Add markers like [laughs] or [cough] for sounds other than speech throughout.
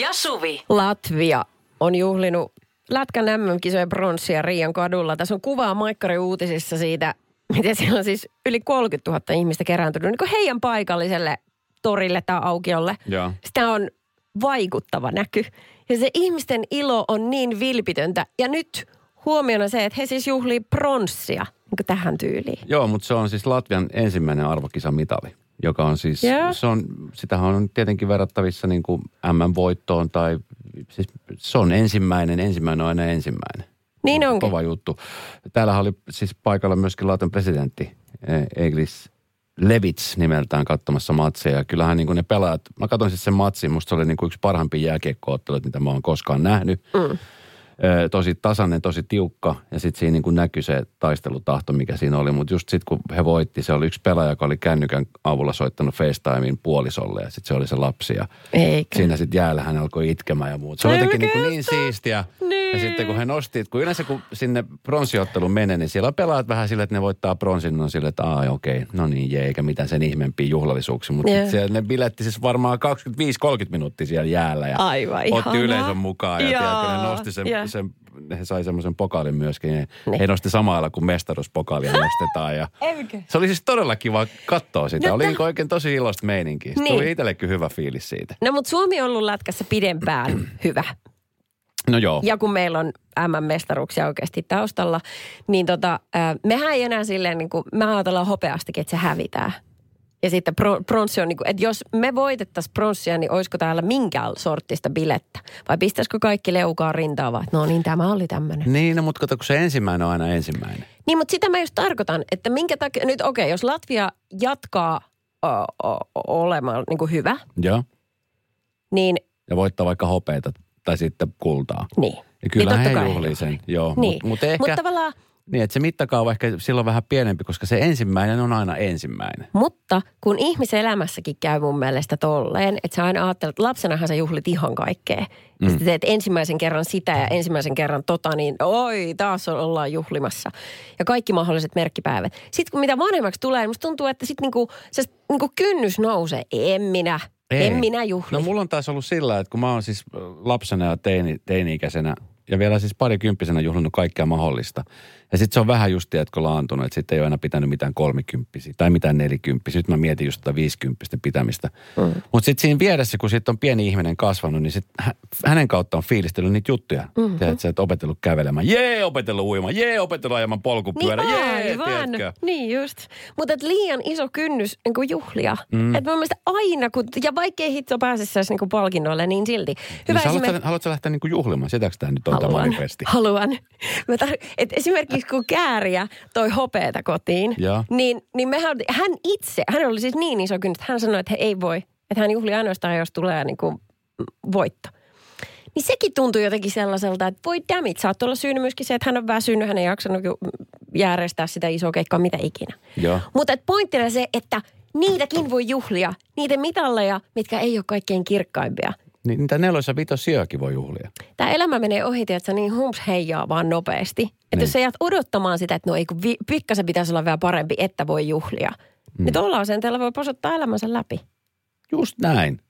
ja Suvi. Latvia on juhlinut Lätkän MM-kisojen pronssia Riian kadulla. Tässä on kuvaa Maikkari uutisissa siitä, miten siellä on siis yli 30 000 ihmistä kerääntynyt niin kuin heidän paikalliselle torille tai aukiolle. Joo. Sitä on vaikuttava näky. Ja se ihmisten ilo on niin vilpitöntä. Ja nyt huomiona se, että he siis juhlii pronssia niin kuin tähän tyyliin. Joo, mutta se on siis Latvian ensimmäinen arvokisamitali, joka on siis, Joo. se on, sitähän on tietenkin verrattavissa niin kuin M-voittoon tai siis se on ensimmäinen, ensimmäinen on aina ensimmäinen. Niin onkin. Kova juttu. Täällä oli siis paikalla myöskin Latvian presidentti eh, Eglis Levits nimeltään katsomassa matseja. Ja kyllähän niin kuin ne pelaajat, mä katsoin siis sen matsin, musta se oli niin kuin yksi parhaimpia jääkiekkootteluita, mitä mä oon koskaan nähnyt. Mm. Tosi tasainen, tosi tiukka ja sitten siinä niin kuin näkyi se taistelutahto, mikä siinä oli. Mutta just sitten kun he voitti, se oli yksi pelaaja, joka oli kännykän avulla soittanut FaceTimein puolisolle ja sitten se oli se lapsi. Ja Eikä. siinä sitten jäällä hän alkoi itkemään ja muuta. Se oli jotenkin niin, mikä kuin niin siistiä. Niin. Ja sitten kun he nosti, kun yleensä kun sinne pronssiotteluun menee, niin siellä on pelaajat vähän silleen, että ne voittaa pronssin, no silleen, että aah okei, no niin jee, eikä mitään sen ihmeempiä juhlallisuuksia. Mutta sitten siellä ne biletti siis varmaan 25-30 minuuttia siellä jäällä ja Aivan otti ihanaa. yleisön mukaan. Ja tiedätkö, ne nosti sen, Joo. Sen he sai semmoisen pokaalin myöskin. He, Niin. he nosti samalla kun mestaruuspokaalia nostetaan. Ja [laughs] Eikö? se oli siis todella kiva katsoa sitä. No oli niin oikein tosi iloista meininkiä. Niin. Tuli itsellekin hyvä fiilis siitä. No mutta Suomi on ollut lätkässä pidempään [clears throat] hyvä. No joo. Ja kun meillä on MM-mestaruuksia oikeasti taustalla, niin tota, mehän ei enää silleen, niin kuin, me ajatellaan hopeastikin, että se hävitään. Ja sitten pro, pronssi on niin kuin, että jos me voitettaisiin pronssia, niin olisiko täällä minkään sorttista bilettä? Vai pistäisikö kaikki leukaa rintaan vaan, no niin, tämä oli tämmöinen. Niin, no mutta kato, kun se ensimmäinen on aina ensimmäinen. Niin, mutta sitä mä just tarkoitan, että minkä takia, nyt okei, okay, jos Latvia jatkaa o, o, olemaan niin kuin hyvä, Joo. niin, Ja voittaa vaikka hopeita tai sitten kultaa. niin. Ja kyllä niin he juhlii sen, joo. Niin. Mutta mut ehkä, Mutta tavallaan, niin että se mittakaava ehkä silloin vähän pienempi, koska se ensimmäinen on aina ensimmäinen. Mutta kun ihmiselämässäkin käy mun mielestä tolleen, että sä aina ajattelet, että lapsenahan sä juhlit ihan kaikkea. Mm. Sitten teet ensimmäisen kerran sitä ja ensimmäisen kerran tota, niin oi, taas ollaan juhlimassa. Ja kaikki mahdolliset merkkipäivät. Sitten kun mitä vanhemmaksi tulee, niin musta tuntuu, että sitten niinku, se niinku kynnys nousee. En minä, Ei. en minä juhli. No mulla on taas ollut sillä, että kun mä oon siis lapsena ja teini, teini-ikäisenä ja vielä siis parikymppisenä juhlinut kaikkea mahdollista. Ja sitten se on vähän just, tiedätkö, laantunut, että sitten ei ole enää pitänyt mitään kolmikymppisiä tai mitään nelikymppisiä. Nyt mä mietin just tätä viisikymppisten pitämistä. Mm. Mutta sitten siinä vieressä, kun sitten on pieni ihminen kasvanut, niin sit hä- hänen kautta on fiilistellyt niitä juttuja. Mm-hmm. Tiedätkö, että opetellut kävelemään. Jee, opetellut uimaan. Jee, opetellut ajamaan polkupyörä. Niin Jee, aivan. tiedätkö. Niin just. Mutta liian iso kynnys niin kuin juhlia. Mm. Että mun mielestä aina, kun, ja vaikkei hitto pääsisi niin kuin palkinnoille, niin silti. Hyvä Niin sä haluatko, esimerkki. sä- haluatko sä lähteä niinku juhlimaan? Sitäkö tämä nyt on tämä Haluan, haluan. Tar- et esimerkiksi kun kääriä toi hopeeta kotiin, Joo. niin, niin mehän, hän itse, hän oli siis niin iso kynnys, että hän sanoi, että he ei voi. Että hän juhlii ainoastaan, jos tulee niin kuin voitto. Niin sekin tuntui jotenkin sellaiselta, että voi dammit, saattoi olla syynä myöskin se, että hän on väsynyt, hän ei jaksanut järjestää sitä isoa keikkaa, mitä ikinä. Joo. Mutta et pointtina se, että niitäkin voi juhlia, niitä mitalleja, mitkä ei ole kaikkein kirkkaimpia. Niin niitä nelos- ja vitossiakin voi juhlia. Tämä elämä menee ohi, että niin hums heijaa vaan nopeasti. Että Niin. jos sä jäät odottamaan sitä, että no ei kun vi- pikkasen pitäisi olla vielä parempi, että voi juhlia. Mm. Niin tuolla asenteella voi posottaa elämänsä läpi. Just näin.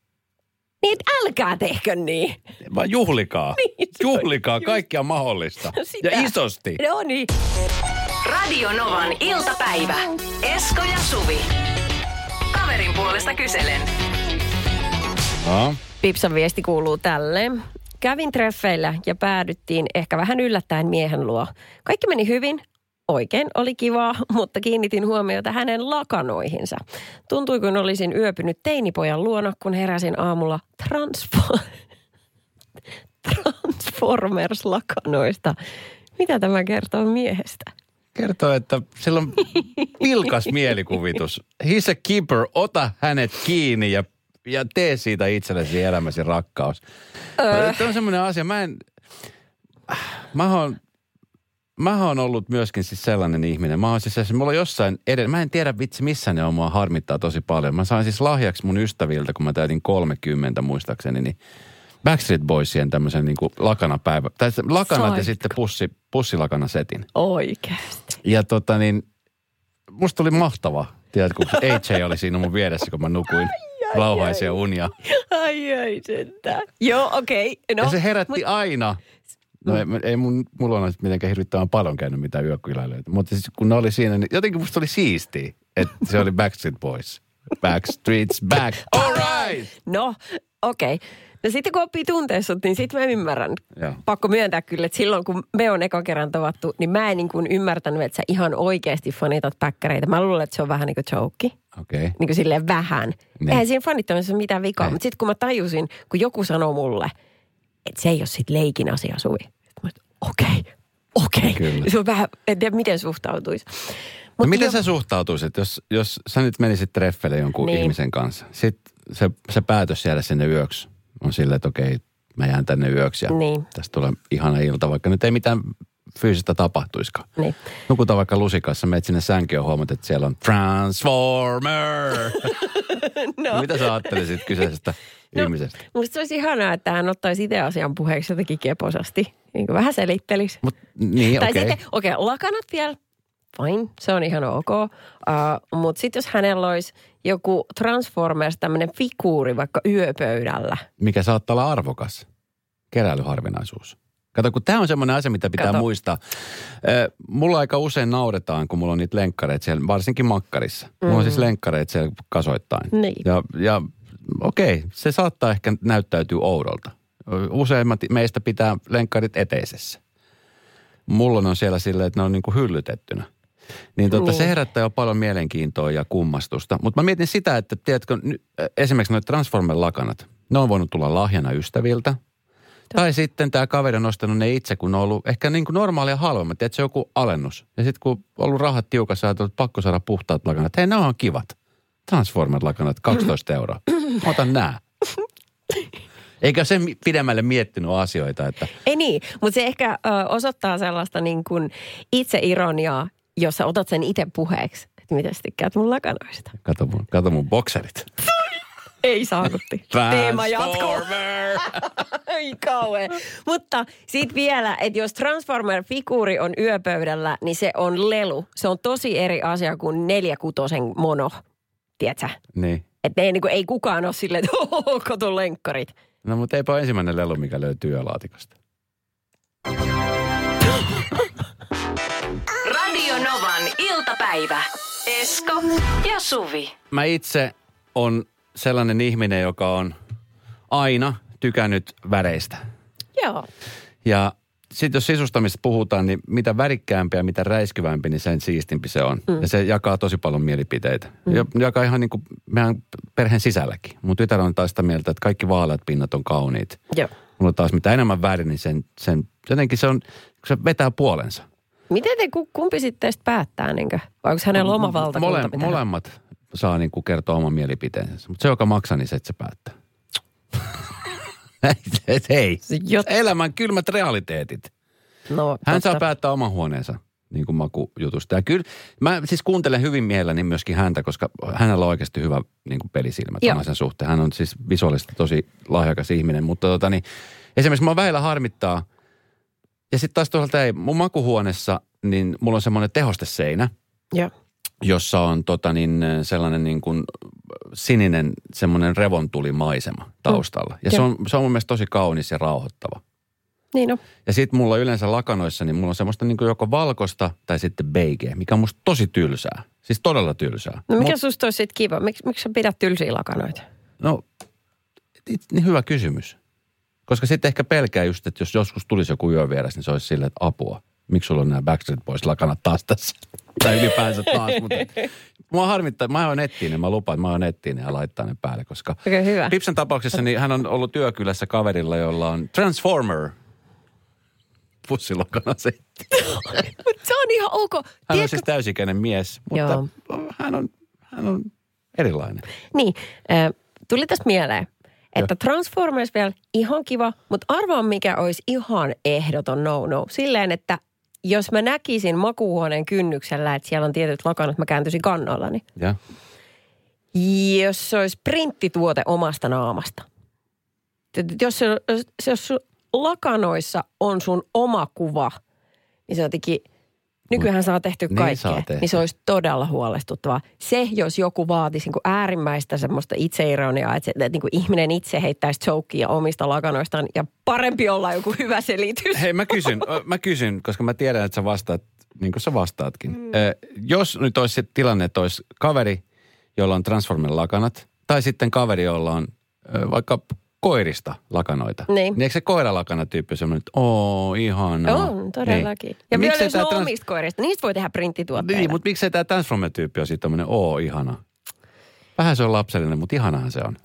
Niin et älkää tehkö niin. Vaan juhlikaa. [laughs] Niin, juhlikaa, just- kaikkia mahdollista. [laughs] Sitä. Ja isosti. No niin. Radio Novan iltapäivä. Esko ja Suvi. Kaverin puolesta kyselen. No. Pipsan viesti kuuluu tälleen. Kävin treffeillä ja päädyttiin ehkä vähän yllättäen miehen luo. Kaikki meni hyvin, oikein oli kivaa, mutta kiinnitin huomiota hänen lakanoihinsa. Tuntui, kun olisin yöpynyt teinipojan luona, kun heräsin aamulla transfo- [laughs] Transformers-lakanoista. Mitä tämä kertoo miehestä? Kertoo, että sillä on [laughs] vilkas mielikuvitus. He's a keeper, ota hänet kiinni ja ja tee siitä itsellesi elämäsi rakkaus. Öö. Tämä on semmoinen asia, mä en, mä oon, mä oon ollut myöskin siis sellainen ihminen. Mä oon siis, siis mulla on jossain edelleen, mä en tiedä vitsi missä ne on, mua harmittaa tosi paljon. Mä sain siis lahjaksi mun ystäviltä, kun mä täytin 30 muistaakseni, niin Backstreet Boysien tämmöisen niin kuin lakanapäivä, tai lakanat ja Saitko? sitten pussi, pussilakanasetin. Oikeasti. Ja tota niin, musta tuli mahtava. Tiedätkö, kun AJ oli siinä mun vieressä, kun mä nukuin rauhaisia unia. Ai ai sentään. Joo, okei. Okay. No, ja se herätti aina. No ei, ei mun, mulla on mitenkään hirvittävän paljon käynyt mitään yökyläilöitä. Mutta siis kun ne oli siinä, niin jotenkin musta oli siistiä, että se oli Backstreet Boys. Backstreet's back. [laughs] All right! No, okei. Okay. No sitten kun oppii tuntea sut, niin sitten mä ymmärrän. Joo. Pakko myöntää kyllä, että silloin kun me on eka kerran tavattu, niin mä en niin kuin ymmärtänyt, että sä ihan oikeasti fanitat päkkäreitä. Mä luulen, että se on vähän niin kuin joke. Okei. Okay. Niin kuin silleen vähän. Niin. Niin. Eihän siinä fanittamisessa ole mitään vikaa. Ei. Mutta sitten kun mä tajusin, kun joku sanoo mulle, että se ei ole sit leikin asia, Suvi. Sitten okei, okei. Kyllä. Se on vähän, en tiedä miten suhtautuisi. No Mut miten jo- sä suhtautuisit, jos, jos sä nyt menisit treffelle jonkun niin. Niin. ihmisen kanssa? Sitten se, se päätös jäädä sinne yöksi on silleen, että okei, mä jään tänne yöksi ja Niin. tästä tulee ihana ilta, vaikka nyt ei mitään fyysistä tapahtuiskaan. Niin. Nukutaan vaikka lusikassa, menet sinne sänkyyn ja huomaat, että siellä on Transformer. [laughs] No. Mitä sä ajattelisit kyseisestä [laughs] No, ihmisestä? Musta se olisi ihanaa, että hän ottaisi itse asian puheeksi jotenkin keposasti. Niin kuin vähän selittelisi. Mut, niin, tai okei. sitten, okei, okay, lakanat vielä, fine, se on ihan ok. Uh, Mutta sitten jos hänellä olisi joku Transformers, tämmöinen figuuri vaikka yöpöydällä. Mikä saattaa olla arvokas keräilyharvinaisuus. Kato, kun tämä on semmoinen asia, mitä pitää Kato. muistaa. Mulla aika usein nauretaan, kun mulla on niitä lenkkareita siellä, varsinkin makkarissa. Mm. Mulla on siis lenkkareita siellä kasoittain. Niin. Ja, ja okei, se saattaa ehkä näyttäytyä oudolta. Useimmat meistä pitää lenkkarit eteisessä. Mulla on siellä silleen, että ne on niin kuin hyllytettynä. Niin, tota, Niin. se herättää jo paljon mielenkiintoa ja kummastusta. Mutta mä mietin sitä, että tiedätkö, äh, esimerkiksi noita Transformer-lakanat, ne on voinut tulla lahjana ystäviltä. Tai sitten tämä kaveri on ostanut ne itse, kun ne on ollut ehkä niin kuin normaalia halvemmat. Tiedätkö, se on joku alennus. Ja sitten kun on ollut rahat tiukassa, ja että pakko saada puhtaat lakanat. Hei, ne on kivat. Transformer-lakanat, 12 euroa. Otan nää. Eikä se mi- pidemmälle miettinyt asioita, että Ei niin, mutta se ehkä ö, osoittaa sellaista niin kuin itseironiaa, jos sä otat sen itse puheeksi. Että mitä sä tykkäät mun lakanoista. kato mun, kato mun bokserit. Ei saavutti. [laughs] Teema jatkuu. [laughs] Ei kauhean. Mutta sitten vielä, että jos Transformer-figuuri on yöpöydällä, niin se on lelu. Se on tosi eri asia kuin neljäkutosen mono. Tiedätkö? niin. Että ei, niin kuin, ei kukaan ole silleen, että [laughs] kato lenkkarit. No mutta eipä ensimmäinen lelu, mikä löytyy yölaatikosta. Iltapäivä. Esko ja Suvi. Mä itse on sellainen ihminen, joka on aina tykännyt väreistä. Joo. Ja sitten jos sisustamista puhutaan, niin mitä värikkäämpi ja mitä räiskyvämpi, niin sen siistimpi se on. Mm. Ja se jakaa tosi paljon mielipiteitä. Mm. Ja jakaa ihan niin kuin meidän perheen sisälläkin. Mun tytär on taas sitä mieltä, että kaikki vaaleat pinnat on kauniit. Joo. Mulla taas mitä enemmän väri, niin sen, sen jotenkin se on, se vetää puolensa. Miten te, ku- kumpi sitten teistä päättää, niinkö? Vai onko hänellä oma valtakunta? Mole, molemmat saa niin kuin kertoa oman mielipiteensä. Mutta se, joka maksaa, niin se, että se päättää. [laughs] [laughs] Hei, jot- elämän kylmät realiteetit. No, Hän totta. saa päättää oman huoneensa niin kuin makujutusta. Ja kyllä, mä siis kuuntelen hyvin mielelläni myöskin häntä, koska hänellä on oikeasti hyvä niin kuin pelisilmä tämän sen suhteen. Hän on siis visuaalisesti tosi lahjakas ihminen, mutta tota niin, esimerkiksi mä väillä harmittaa, ja sitten taas toisaalta ei, mun makuhuoneessa, niin mulla on semmoinen tehosteseinä, Joo. jossa on tota niin, sellainen niin kuin sininen semmoinen revontulimaisema taustalla. Ja se Joo. on, se on mun mielestä tosi kaunis ja rauhoittava. Niin on. Ja sitten mulla yleensä lakanoissa, niin mulla on semmoista niin kuin joko valkosta tai sitten beige, mikä on musta tosi tylsää. Siis todella tylsää. No mikä Mut- susta olisi kiva? Miksi, miksi sä pidät tylsiä lakanoita? No, it, niin hyvä kysymys. Koska sitten ehkä pelkää just, että jos joskus tulisi joku yövieras, niin se olisi silleen, että apua. Miksi sulla on nämä Backstreet Boys lakanat taas tässä? [laughs] tai ylipäänsä taas. Mutta [laughs] mua harmittaa, mä oon nettinen, mä lupaan, että mä oon nettinen ja laittaa ne päälle, koska Okei, hyvä. Pipsan tapauksessa niin hän on ollut työkylässä kaverilla, jolla on Transformer pussilokana se. [laughs] Mut se on ihan ok. Hän on Tiedätkö- siis täysikäinen mies, mutta Joo. hän on, hän on erilainen. Niin, äh, tuli tästä mieleen, että Transformers vielä ihan kiva, mutta arvaa mikä olisi ihan ehdoton no-no. Silleen, että jos mä näkisin makuuhuoneen kynnyksellä, että siellä on tietyt lakanat, mä kääntyisin kannoillani. Ja. Jos se olisi printtituote omasta naamasta. Jos, se, jos, jos lakanoissa on sun oma kuva, niin se on jotenkin, nykyään saa tehty Niin kaikkea, saa tehdä. niin se olisi todella huolestuttavaa. Se, jos joku vaatisi niin kuin äärimmäistä semmoista itseironiaa, että, se, että niin kuin ihminen itse heittäisi jokia omista lakanoistaan ja parempi olla joku hyvä selitys. Hei, mä kysyn, mä kysyn, koska mä tiedän, että sä vastaat, niin kuin sä vastaatkin. Mm. jos nyt olisi se tilanne, että olisi kaveri, jolla on Transformer lakanat, tai sitten kaveri, jolla on ö, vaikka koirista lakanoita. Niin. niin eikö se koiralakana-tyyppi ole semmoinen, että oo, ihanaa. On, todellakin. Niin. Ja vielä miksei trans- omista koirista, niistä voi tehdä printtituotteita. Niin, mutta miksei tämä Transformer-tyyppi ole sitten tämmöinen, oo, ihana. Vähän se on lapsellinen, mutta ihanahan se on.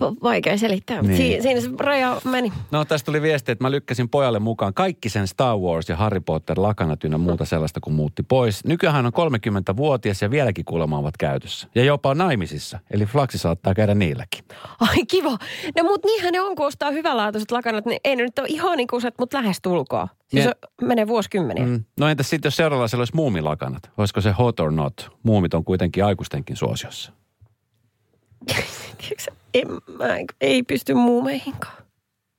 Va- Vaikea selittää, mutta Niin. siinä, siinä se raja meni. No tästä tuli viesti, että mä lykkäsin pojalle mukaan kaikki sen Star Wars ja Harry Potter lakanat ynnä muuta sellaista, kun muutti pois. Nykyään hän on 30-vuotias ja vieläkin kuulemma ovat käytössä. Ja jopa naimisissa, eli flaksi saattaa käydä niilläkin. Ai kiva. No mut niinhän ne on, kun ostaa hyvälaatuiset lakanat, niin ei ne nyt ole ihan ikuiset, mutta lähes tulkoon. Siis Ne- on, menee vuosikymmeniä. Mm. Mm. No entäs sitten, jos seuraavalla olisi muumilakanat? Olisiko se hot or not? Muumit on kuitenkin aikuistenkin suosiossa. [laughs] En, mä en, ei pysty muumeihinkaan.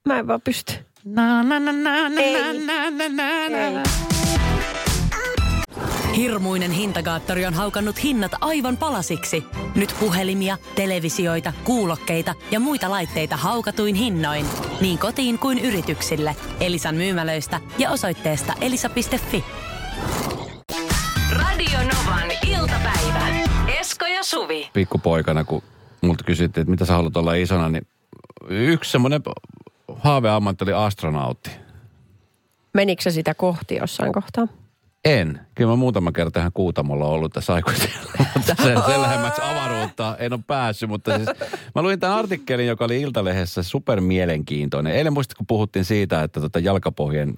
Mä en vaan pysty. Na, na, na, na, na, Ei. na, na, na, na, na. Hirmuinen hintakaattori on haukannut hinnat aivan palasiksi. Nyt puhelimia, televisioita, kuulokkeita ja muita laitteita haukatuin hinnoin. Niin kotiin kuin yrityksille. Elisan myymälöistä ja osoitteesta elisa.fi. Radio Novan iltapäivä. Esko ja Suvi. Pikkupoikana, kun multa kysyttiin, että mitä sä haluat olla isona, niin yksi semmoinen haaveammatti oli astronautti. Menikö se sitä kohti jossain kohtaa? En. Kyllä mä muutama kerta ihan Kuutamolla ollut tässä aikuisella. Mutta sen, [laughs] sen lähemmäksi avaruutta en ole päässyt. Mutta siis, mä luin tämän artikkelin, joka oli Iltalehdessä super mielenkiintoinen. Eilen muistat, kun puhuttiin siitä, että tota jalkapohjien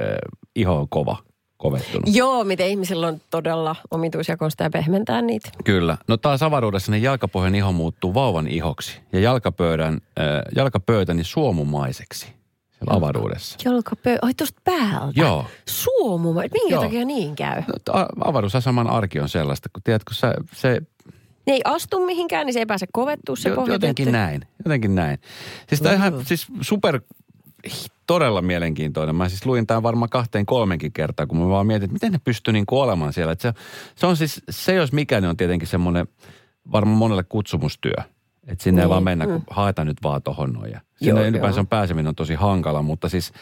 äh, iho on kova, kovettunut. Joo, miten ihmisillä on todella omituisia konsteja pehmentää niitä. Kyllä. No taas avaruudessa niin jalkapohjan iho muuttuu vauvan ihoksi ja jalkapöydän, äh, jalkapöytäni suomumaiseksi siellä avaruudessa. Jalkapö... Ai tosta päältä. Joo. Suomu. Minkä Joo. takia niin käy? No, a- avaruusaseman arki on sellaista, kun tiedätkö, sä, se Ne ei astu mihinkään, niin se ei pääse kovettua se Jo-. Jotenkin näin, jotenkin näin. Siis tämä ihan siis super todella mielenkiintoinen. Mä siis luin tämän varmaan kahteen kolmenkin kertaa, kun mä vaan mietin, että miten ne pystyy niin olemaan siellä. Että se, se on siis, se jos mikä, niin on tietenkin semmoinen varmaan monelle kutsumustyö. Että sinne ei Niin, vaan mennä, kun mm. haetaan nyt vaan tohon noin. Ja Joo, Sinne ylipäänsä joo. on pääseminen on tosi hankala, mutta siis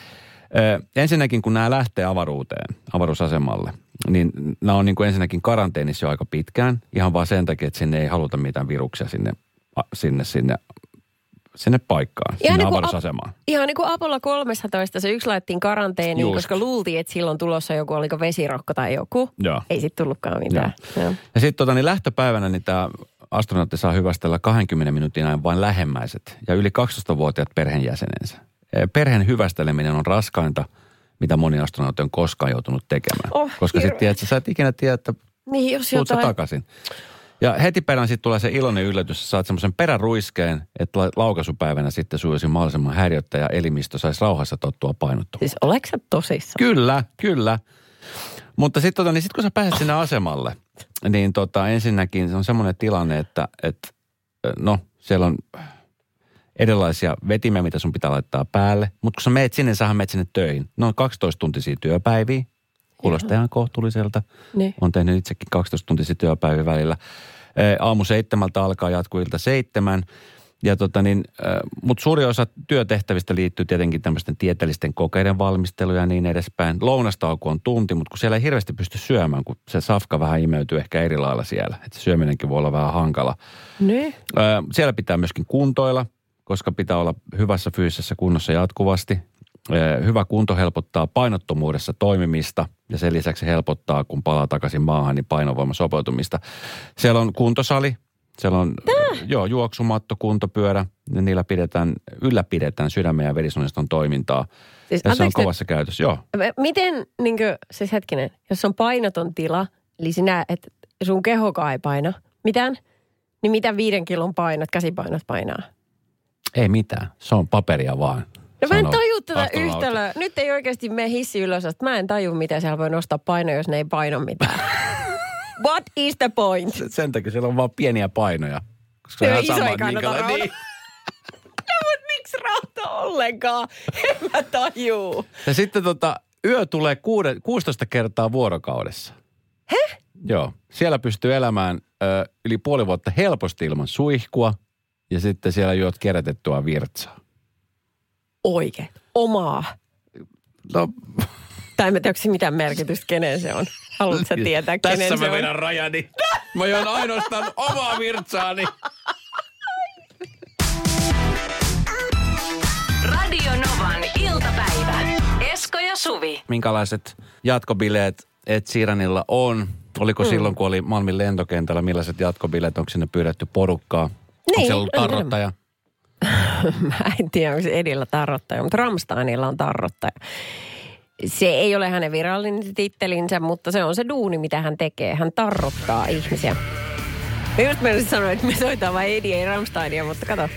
ö, ensinnäkin kun nämä lähtee avaruuteen, avaruusasemalle, niin nämä on niin kuin ensinnäkin karanteenissa jo aika pitkään. Ihan vaan sen takia, että sinne ei haluta mitään viruksia sinne, sinne, sinne, sinne paikkaan, sinne niin avaruusasemaan. Ap- ihan niin kuin Apollo 13, se yksi laittiin karanteeniin, Just. koska luultiin, että silloin tulossa joku, oliko vesirokko tai joku. Joo. Ei sitten tullutkaan mitään. Joo. Ja sitten tota, niin lähtöpäivänä niin tämä astronautti saa hyvästellä 20 minuutin ajan vain lähemmäiset ja yli 12-vuotiaat perheenjäsenensä. Eh, Perheen hyvästeleminen on raskainta, mitä moni astronautti on koskaan joutunut tekemään. Oh, Koska sitten sä et ikinä tiedä, että Niin, jos jotain... takaisin. Ja heti perään sitten tulee se iloinen yllätys, että saat semmoisen peräruiskeen, että la- laukaisupäivänä sitten sujuisi mahdollisimman häiriöttä ja elimistö saisi rauhassa tottua painottumaan. Siis oleks sä tosissaan? Kyllä, kyllä. Mutta sitten tota, niin sit kun sä pääset sinne asemalle, niin tota, ensinnäkin se on semmoinen tilanne, että, että no siellä on erilaisia vetimiä, mitä sun pitää laittaa päälle. Mutta kun sä meet sinne, sähän meet sinne töihin. No 12 tuntisia työpäiviä. Kuulostaa ihan kohtuulliselta. Niin. On tehnyt itsekin 12 tuntisia työpäiviä välillä. Aamu seitsemältä alkaa jatkuu ilta seitsemän. Ja tota niin, mutta suuri osa työtehtävistä liittyy tietenkin tämmöisten tieteellisten kokeiden valmisteluun ja niin edespäin. Lounastauko on tunti, mutta kun siellä ei hirveästi pysty syömään, kun se safka vähän imeytyy ehkä eri lailla siellä. Että syöminenkin voi olla vähän hankala. Niin. Siellä pitää myöskin kuntoilla, koska pitää olla hyvässä fyysisessä kunnossa jatkuvasti. Ö, Hyvä kunto helpottaa painottomuudessa toimimista ja sen lisäksi helpottaa, kun palaa takaisin maahan, niin painovoiman sopeutumista. Siellä on kuntosali, siellä on joo, juoksumatto, kuntopyörä, ja niillä pidetään, ylläpidetään sydämen ja verisuoniston toimintaa. Siis, ja se on nyt, kovassa käytössä, joo. Miten, niin kuin, siis hetkinen, jos on painoton tila, eli sinä, että sun kehokaan ei paina mitään, Niin mitä viiden kilon painot, käsipainot painaa? Ei mitään, se on paperia vaan. No mä en taju tätä yhtälöä. Nyt ei oikeasti mene hissi ylös, että mä en taju, miten siellä voi nostaa painoa, jos ne ei paino mitään. [laughs] What is the point? Sen takia siellä on vaan pieniä painoja. Koska Se on iso ei kannata rauta. niin. [laughs] No, mutta miksi rauta ollenkaan? En mä tajuu. Ja sitten tota, yö tulee kuude, 16 kertaa vuorokaudessa. He? Joo. Siellä pystyy elämään ö, yli puoli vuotta helposti ilman suihkua. Ja sitten siellä juot kerätettyä virtsaa. Oikein. Omaa. No, Tai en mä tiedä, onko se mitään merkitystä, kenen se on. Haluatko sä tietää, kenen tässä se mä on? vedän rajani. Mä juon ainoastaan omaa virtsaani. Radio Novan iltapäivä. Esko ja Suvi. Minkälaiset jatkobileet Ed Sheeranilla on? Oliko mm. silloin, kun oli Malmin lentokentällä, millaiset jatkobileet? Onko sinne pyydetty porukkaa? Onko Niin, siellä ollut en tiedä. [laughs] Mä en tiedä, onko se Edillä tarrottaja, mutta Ramsteinilla on tarrottaja. Se ei ole hänen virallinen tittelinsä, mutta se on se duuni, mitä hän tekee. Hän tarrottaa ihmisiä. Mä just meinasin sanoa, että me soitaan vain Edi, ei Ramsteinia, mutta kato,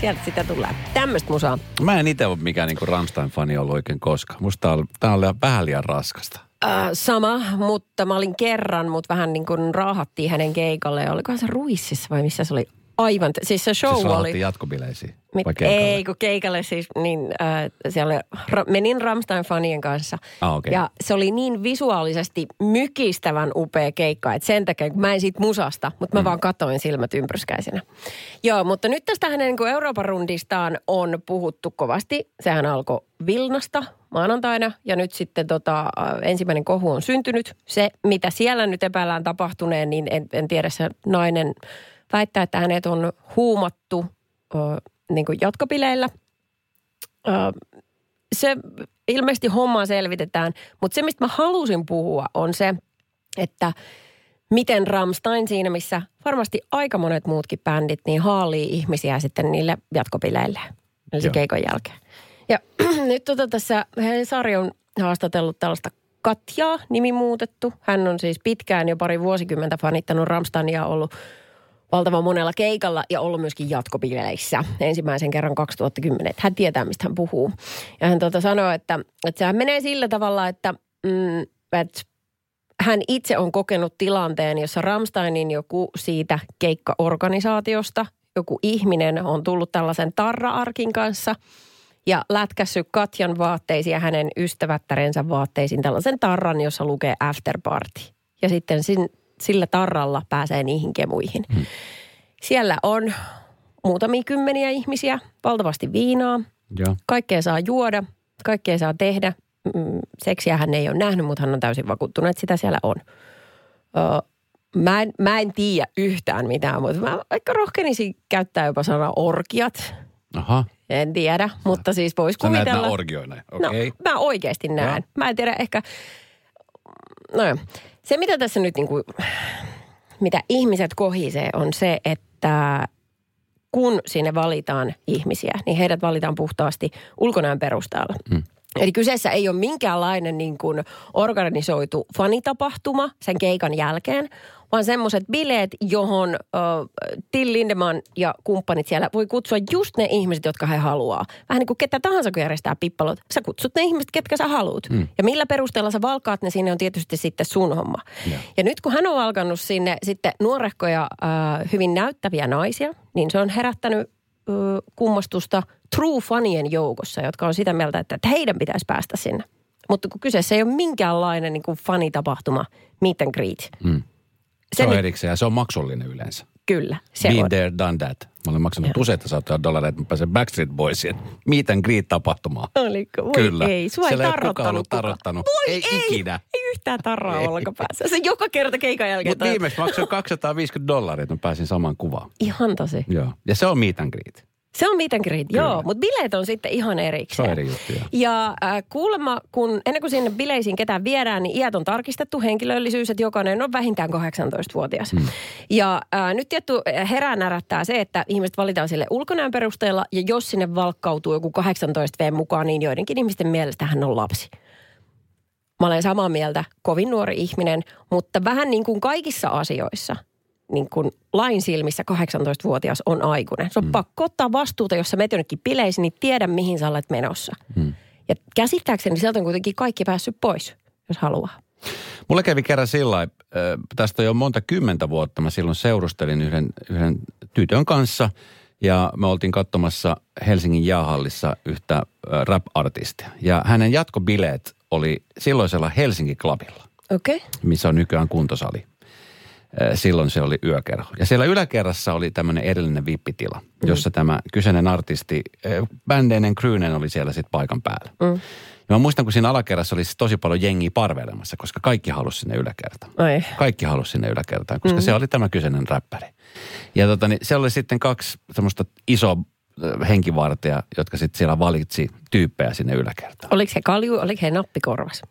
sieltä sitä tulee. Tämmöistä musaa. Mä en itse ole mikään niinku Rammstein-fani ollut oikein koskaan. Musta tää on, tää on vähän liian raskasta. Äh, sama, mutta mä olin kerran, mutta vähän niin kuin raahattiin hänen keikalle. Olikohan se Ruississa vai missä se oli? Aivan, siis se show Siis oli... jatkobileisiin. Mit, ei, kun keikalle siis, niin äh, siellä ra, menin Ramstein-fanien kanssa. Ah, okei. Ja se oli niin visuaalisesti mykistävän upea keikka, että sen takia, kun mä en siitä musasta, mutta mä mm. vaan katoin silmät ympyryskäisenä. Joo, mutta nyt tästä hänen niin kuin Euroopan rundistaan on puhuttu kovasti. Sehän alkoi Vilnasta maanantaina ja nyt sitten tota, äh, ensimmäinen kohu on syntynyt. Se, mitä siellä nyt epäillään tapahtuneen, niin en, en tiedä, se nainen väittää, että hänet on huumattu ö, niin kuin jatkopileillä. Ö, se ilmeisesti hommaa selvitetään, mutta se, mistä mä halusin puhua, on se, että miten Ramstein siinä, missä varmasti aika monet muutkin bändit, niin haalii ihmisiä sitten niille jatkopileille, eli se keikon jälkeen. Ja [clears throat] nyt tota tässä Hesari on haastatellut tällaista Katjaa, nimi muutettu. Hän on siis pitkään jo pari vuosikymmentä fanittanut Ramsteinia ollut valtavan monella keikalla ja ollut myöskin jatkopileissä ensimmäisen kerran 2010. Hän tietää, mistä hän puhuu. Ja hän tuota sanoi, että, että sehän menee sillä tavalla, että, mm, että hän itse on kokenut tilanteen, jossa Ramsteinin joku siitä keikkaorganisaatiosta, joku ihminen on tullut tällaisen tarra-arkin kanssa ja lätkässyt Katjan vaatteisiin ja hänen ystävättärensä vaatteisiin tällaisen tarran, jossa lukee after party. Ja sitten sin, sillä tarralla pääsee niihin kemuihin. Hmm. Siellä on muutamia kymmeniä ihmisiä, valtavasti viinaa, Joo. kaikkea saa juoda, kaikkea saa tehdä. Mm, Seksiä hän ei ole nähnyt, mutta hän on täysin vakuuttunut, että sitä siellä on. Ö, mä, en, mä en tiedä yhtään mitään, mutta mä vaikka rohkenisin käyttää jopa sanaa orkiat. Aha. En tiedä, mutta siis voisi Sä näet kuvitella. orgioina. Okei. Okay. No, mä oikeasti näen. Joo. Mä en tiedä ehkä, no joo. Se mitä tässä nyt niin kuin, mitä ihmiset kohisee on se, että kun sinne valitaan ihmisiä, niin heidät valitaan puhtaasti ulkonäön perusteella. Mm. Eli kyseessä ei ole minkäänlainen niin kuin organisoitu fanitapahtuma sen keikan jälkeen, vaan semmoiset bileet, johon ö, Till Lindemann ja kumppanit siellä voi kutsua just ne ihmiset, jotka he haluaa. Vähän niin kuin ketä tahansa, kun järjestää pippalot. Sä kutsut ne ihmiset, ketkä sä haluat. Mm. Ja millä perusteella sä valkaat ne sinne on tietysti sitten sun homma. Joo. Ja nyt kun hän on alkanut sinne sitten nuorehkoja, äh, hyvin näyttäviä naisia, niin se on herättänyt ö, kummastusta true fanien joukossa, jotka on sitä mieltä, että, että heidän pitäisi päästä sinne. Mutta kun kyseessä ei ole minkäänlainen niin kuin fanitapahtuma, meet and greet. Mm. Se on nyt- erikseen ja se on maksullinen yleensä. Kyllä, se Been on. there, done that. Mä olen maksanut useita satoja dollareita, että mä pääsen Backstreet Boysien meet and greet tapahtumaan. Oliko? Voi Kyllä. ei, sua Siellä ei tarrottanut ollut kukaan. tarrottanut. Voi Ei ei, ikinä. Ei yhtään tarraa olkapäässä. Se joka kerta keikan jälkeen. Mutta viimeksi maksoin 250 dollaria, että mä pääsin samaan kuvaan. Ihan tosi. Joo. Ja se on meet and greet. Se on and greet, joo. Mutta bileet on sitten ihan Se erikseen. on eri juttu, joo. Ja äh, kuulemma, kun ennen kuin sinne bileisiin ketään viedään, niin iät on tarkistettu henkilöllisyys, että jokainen on vähintään 18-vuotias. Hmm. Ja äh, nyt tietty herää närättää se, että ihmiset valitaan sille ulkonäön perusteella, ja jos sinne valkkautuu joku 18 V mukaan, niin joidenkin ihmisten mielestä hän on lapsi. Mä olen samaa mieltä, kovin nuori ihminen, mutta vähän niin kuin kaikissa asioissa, niin kuin lain silmissä 18-vuotias on aikuinen. Se on mm. pakko ottaa vastuuta, jos sä menet jonnekin bileisiin, niin tiedä mihin sä olet menossa. Mm. Ja käsittääkseni sieltä on kuitenkin kaikki päässyt pois, jos haluaa. Mulle kävi kerran sillä tästä on jo monta kymmentä vuotta. Mä silloin seurustelin yhden, yhden tytön kanssa ja me oltiin katsomassa Helsingin jäähallissa yhtä rap-artistia. Ja hänen jatkobileet oli silloisella Helsinki Clubilla, Okei. Okay. missä on nykyään kuntosali. Silloin se oli yökerho. Ja siellä yläkerrassa oli tämmöinen erillinen vippitila, mm. jossa tämä kyseinen artisti, bändeinen Kryynen oli siellä sitten paikan päällä. Mm. Ja mä muistan, kun siinä alakerrassa oli siis tosi paljon jengiä parveilemassa, koska kaikki halusi sinne yläkertaan. Ai. Kaikki halusi sinne yläkertaan, koska mm. se oli tämä kyseinen räppäri. Ja tota, niin siellä oli sitten kaksi semmoista isoa henkivartija, jotka sitten siellä valitsi tyyppejä sinne yläkertaan. Oliko he kalju, oliko he nappikorvas?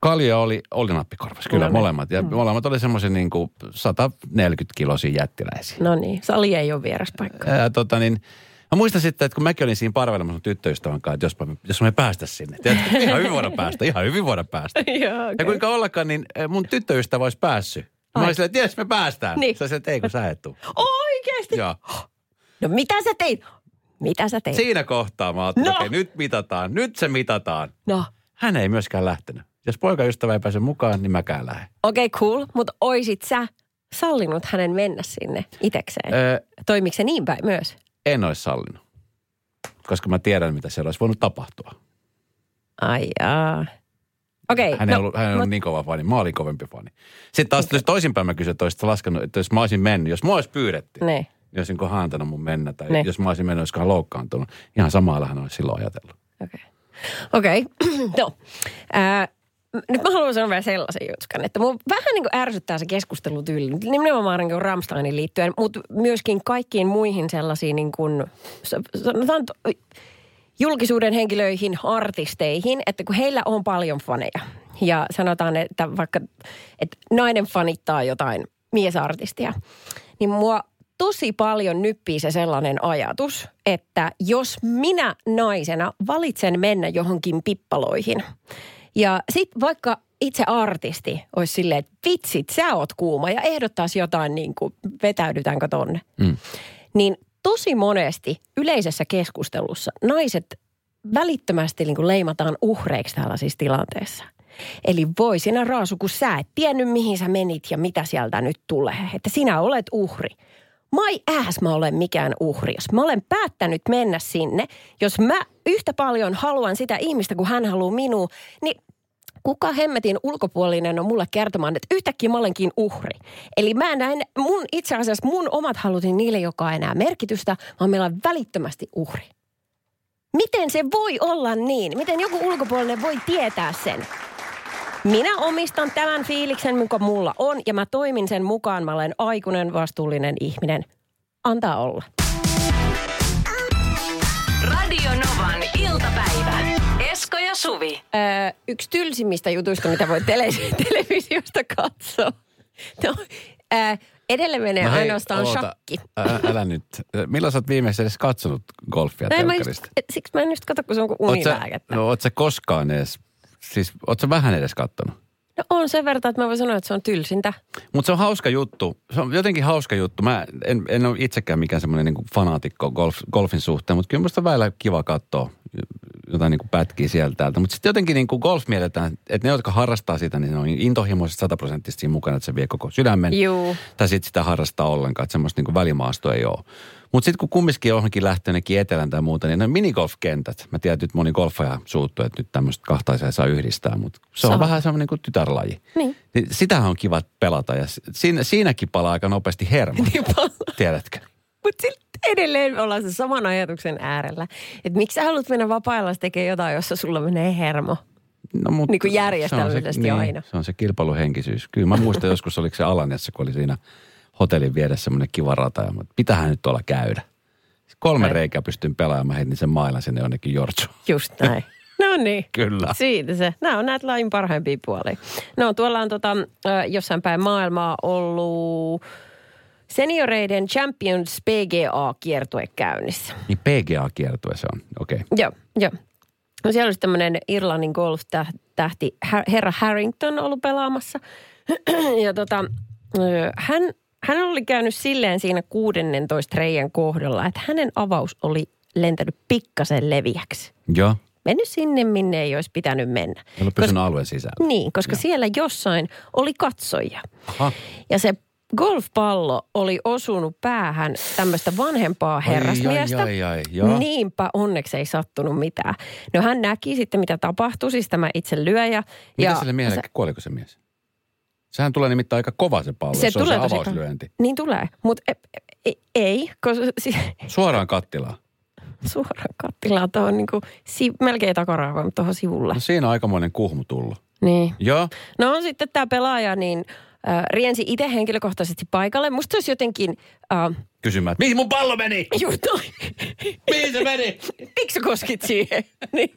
Kalja oli, oli nappikorvas, kyllä no, molemmat. Ja mm. molemmat oli semmoisia niin kuin 140 kilosia jättiläisiä. No niin, sali ei ole vieras paikka. Ja, tota niin, Mä muistan sitten, että kun mäkin olin siinä parveilemassa tyttöystävän kanssa, että jospa jos me päästä sinne. Tiedätkö, ihan hyvin voida päästä, [laughs] ihan hyvin voida päästä. Joo, okay. Ja kuinka ollakaan, niin mun tyttöystävä olisi päässyt. Mä olin silleen, että jes, me päästään. Niin. Sä että ei kun sä et tuu. Oikeesti? Joo. [gasps] No mitä sä teit? Mitä sä teit? Siinä kohtaa mä ajattelin, no. okei, okay, nyt mitataan, nyt se mitataan. No. Hän ei myöskään lähtenyt. Jos poikaystävä ei pääse mukaan, niin mäkään lähden. Okei, okay, cool. Mutta oisit sä sallinut hänen mennä sinne itekseen? Öö, Toimiko se niin päin myös? En olisi sallinut koska mä tiedän, mitä siellä olisi voinut tapahtua. Ai jaa. Okei. Okay, hän ei no, ollut, hän ei ollut niin kova fani, mä olin kovempi fani. Sitten taas jos toisinpäin mä kysyin, että olisit laskenut, että jos mä olisin mennyt, jos mä olisi pyydetty, ne. niin olisinko haantanut mun mennä, tai ne. jos mä olisin mennyt, olisiko hän loukkaantunut. Ihan samalla hän olisi silloin ajatellut. Okei. Okay. Okei. Okay. [clears throat] no. Äh, nyt mä haluan sanoa vielä sellaisen jutskan, että mun vähän niin kuin ärsyttää se keskustelutyyli, nimenomaan niin kuin Ramsteinin liittyen, mutta myöskin kaikkiin muihin sellaisiin niin kuin, sanotaan julkisuuden henkilöihin, artisteihin, että kun heillä on paljon faneja ja sanotaan, että vaikka että nainen fanittaa jotain miesartistia, niin mua tosi paljon nyppii se sellainen ajatus, että jos minä naisena valitsen mennä johonkin pippaloihin – ja sitten vaikka itse artisti olisi silleen, että vitsit, sä oot kuuma ja ehdottaisi jotain niin kuin, vetäydytäänkö tonne. Mm. Niin tosi monesti yleisessä keskustelussa naiset välittömästi niin kuin leimataan uhreiksi tällaisissa tilanteissa. Eli voi sinä Raasu, kun sä et tiennyt mihin sä menit ja mitä sieltä nyt tulee. Että sinä olet uhri. My ass mä olen mikään uhri. Jos mä olen päättänyt mennä sinne, jos mä yhtä paljon haluan sitä ihmistä kuin hän haluaa minua, niin kuka hemmetin ulkopuolinen on mulle kertomaan, että yhtäkkiä mä olenkin uhri. Eli mä näen, mun itse asiassa mun omat halutin niille, joka ei enää merkitystä, vaan meillä on välittömästi uhri. Miten se voi olla niin? Miten joku ulkopuolinen voi tietää sen? Minä omistan tämän fiiliksen, mikä mulla on, ja mä toimin sen mukaan. Mä olen aikuinen, vastuullinen ihminen. Antaa olla. Radio Novan iltapäivä. Esko ja Suvi. Öö, yksi tylsimmistä jutuista, mitä voi tele- [laughs] televisiosta katsoa. No, öö, edelle menee no hei, ainoastaan oota, shakki. Älä, älä nyt. Milloin sä oot viimeisessä edes katsonut golfia no, telkkarista? Siksi mä en just katso, kun se on kuin unilääkettä. No oot sä koskaan edes Siis, oot sä vähän edes kattonut? No on sen verran, että mä voin sanoa, että se on tylsintä. Mutta se on hauska juttu. Se on jotenkin hauska juttu. Mä en, en ole itsekään mikään semmoinen niin fanaatikko golf, golfin suhteen, mutta kyllä musta on välillä kiva katsoa jotain niin pätkiä sieltä täältä. Mutta sitten jotenkin niin kuin golf mielletään, että ne, jotka harrastaa sitä, niin ne on intohimoisesti sataprosenttisesti siinä mukana, että se vie koko sydämen. Juu. Tai sitten sitä harrastaa ollenkaan, että semmoista niin välimaastoa ei ole. Mutta sitten kun kumminkin johonkin lähtee nekin etelän tai muuta, niin ne minigolf-kentät. Mä tiedän, että nyt moni golfaja suuttuu, että nyt tämmöistä kahtaisia saa yhdistää, mutta se on Sama. vähän semmoinen kuin tytärlaji. Niin. niin. Sitähän on kiva pelata ja siinä, siinäkin palaa aika nopeasti hermo. [laughs] Niin Tiedätkö? Mutta silti edelleen ollaan se saman ajatuksen äärellä. Että miksi sä haluat mennä vapaa tekemään jotain, jossa sulla menee hermo? No, mutta niin kuin järjestelmällisesti se, niin, aina. Se on se kilpailuhenkisyys. Kyllä mä muistan joskus, oliko se Alanessa, kun oli siinä hotellin vieressä semmoinen kiva rata. Ja pitähän nyt tuolla käydä. Kolme Näin. reikää pystyn pelaamaan, heitin sen mailan sinne jonnekin Jortsuun. Just näin. No niin. [laughs] Kyllä. Siitä se. Nämä on näitä lajin parhaimpia puolia. No tuolla on tota, jossain päin maailmaa ollut senioreiden Champions PGA-kiertue käynnissä. Niin PGA-kiertue se on, okei. Okay. Joo, joo. No siellä olisi tämmöinen Irlannin golf-tähti herra Harrington ollut pelaamassa. [clears throat] ja tota, hän, hän oli käynyt silleen siinä 16 reijän kohdalla, että hänen avaus oli lentänyt pikkasen leviäksi. Joo. Mennyt sinne, minne ei olisi pitänyt mennä. Ei ole pysynyt alueen sisällä. Niin, koska Joo. siellä jossain oli katsojia. Aha. Ja se golfpallo oli osunut päähän tämmöistä vanhempaa herrasmiestä. Ai, ai, ai, joo. Niinpä onneksi ei sattunut mitään. No hän näki sitten, mitä tapahtui, siis tämä itse lyöjä. Mitä ja sille miehelle, se- kuoliko se mies? Sehän tulee nimittäin aika kova se pallo, se, se on se tosi- avauslyönti. Niin tulee, mutta ei, ei koska si, Suoraan kattilaan. suoraan kattilaan tuohon niin kuin, si, melkein takaraivoon tuohon sivulle. No siinä on aikamoinen kuhmu tullut. Niin. Joo. No sitten tämä pelaaja niin äh, riensi itse henkilökohtaisesti paikalle. Musta olisi jotenkin... Äh, Kysymään, että mihin mun pallo meni? Juu, toi. Mihin se meni? [laughs] Miksi koskit siihen? [laughs] niin.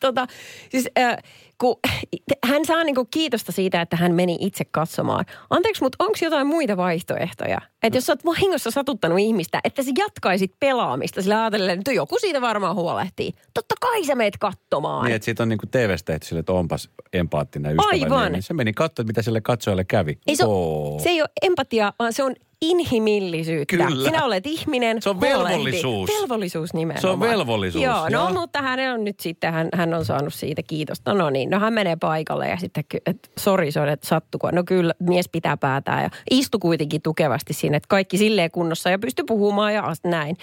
tota, siis, äh, kun [laughs] hän saa niinku kiitosta siitä, että hän meni itse katsomaan. Anteeksi, mutta onko jotain muita vaihtoehtoja? Että jos sä oot vahingossa satuttanut ihmistä, että sä jatkaisit pelaamista sillä ajatellen, että joku siitä varmaan huolehtii. Totta kai sä meet katsomaan. Niin, että siitä on niin kuin TV-stä tehty sille, että onpas empaattinen ystävällinen. Aivan. Niin se meni katsoa, mitä sille katsojalle kävi. Ei se, ole, se ei ole empatia, vaan se on inhimillisyyttä. Kyllä. Sinä olet ihminen. Se on huolehdi. velvollisuus. Velvollisuus nimenomaan. Se on velvollisuus, Joo, no joo. mutta hän on nyt sitten, hän, hän on saanut siitä kiitosta. No niin, no hän menee paikalle ja sitten, että sori, se on, että sattuko. No kyllä, mies pitää päätään ja istu kuitenkin tukevasti siinä, että kaikki silleen kunnossa ja pysty puhumaan ja näin.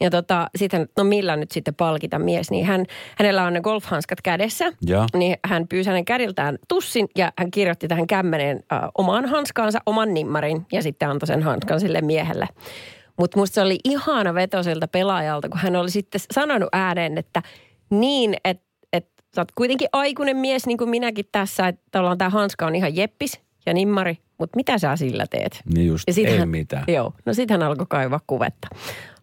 Ja tota, sitten, no millä nyt sitten palkita mies, niin hän, hänellä on ne golfhanskat kädessä. Joo. Niin hän pyysi hänen kädiltään tussin ja hän kirjoitti tähän kämmeneen äh, omaan hanskaansa, oman nimmarin ja sitten antoi sen hanskan sille miehelle. Mutta musta se oli ihana veto siltä pelaajalta, kun hän oli sitten sanonut ääneen, että niin, että et, sä oot kuitenkin aikuinen mies niin kuin minäkin tässä, että tavallaan tämä hanska on ihan jeppis ja nimmari, mutta mitä sä sillä teet? Niin just, Ja sit ei hän, mitään. Joo, no sitten hän alkoi kaivaa kuvetta.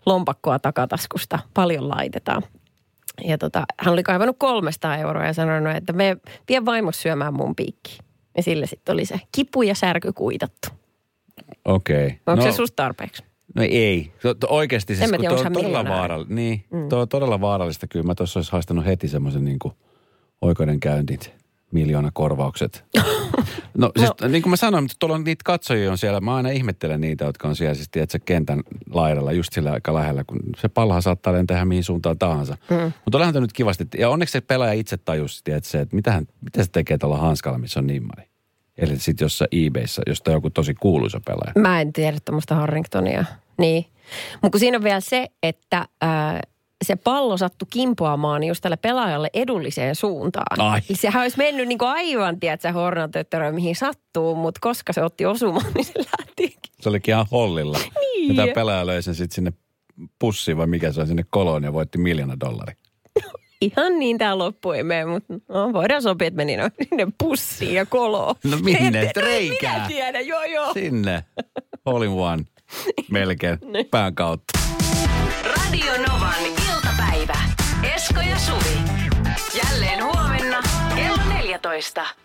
Lompakkoa takataskusta, paljon laitetaan. Ja tota, hän oli kaivannut 300 euroa ja sanonut, että me vie vaimos syömään mun piikkiin. Ja sille sitten oli se kipu ja särky kuitattu. Okei. Okay. Onko no, se susta tarpeeksi? No ei. Oikeasti siis, En mä kun tiedä, on todella vaarallista. Niin, mm. tuo on todella vaarallista. Kyllä mä tuossa olisi haistanut heti semmoisen niin kuin oikeudenkäyntit, miljoona korvaukset. [laughs] no siis no. niin kuin mä sanoin, mutta tuolla on niitä katsojia on siellä. Mä aina ihmettelen niitä, jotka on siellä siis tiedätkö, kentän laidalla just sillä aika lähellä, kun se palha saattaa lentää mihin suuntaan tahansa. Mm. Mutta olihan tämä nyt kivasti. Ja onneksi se pelaaja itse tajusi, tiedätkö, että mitä, hän, mitä se tekee tuolla hanskalla, missä on nimmari. Eli sitten jossain eBayssä, josta on joku tosi kuuluisa pelaaja. Mä en tiedä tuommoista Harringtonia. Niin. Mutta siinä on vielä se, että ää, se pallo sattui kimpoamaan just tälle pelaajalle edulliseen suuntaan. Ai. Eli sehän olisi mennyt niin kuin aivan, tiedätkö, hornatötteröön, mihin sattuu, mutta koska se otti osumaan, [laughs] niin se lähti. Se olikin ihan hollilla. Niin. Ja tämä pelaaja löi sen sitten sinne pussiin vai mikä se on sinne koloon ja voitti miljoona dollaria. Ihan niin tämä loppu ei mene, mutta no, voidaan sopia, että meni no, sinne pussiin ja koloon. No minne? En Reikää. Minä tiedän, joo joo. Sinne. All in one. [laughs] Melkein. Pään kautta. Radio Novan iltapäivä. Esko ja Suvi. Jälleen huomenna kello 14.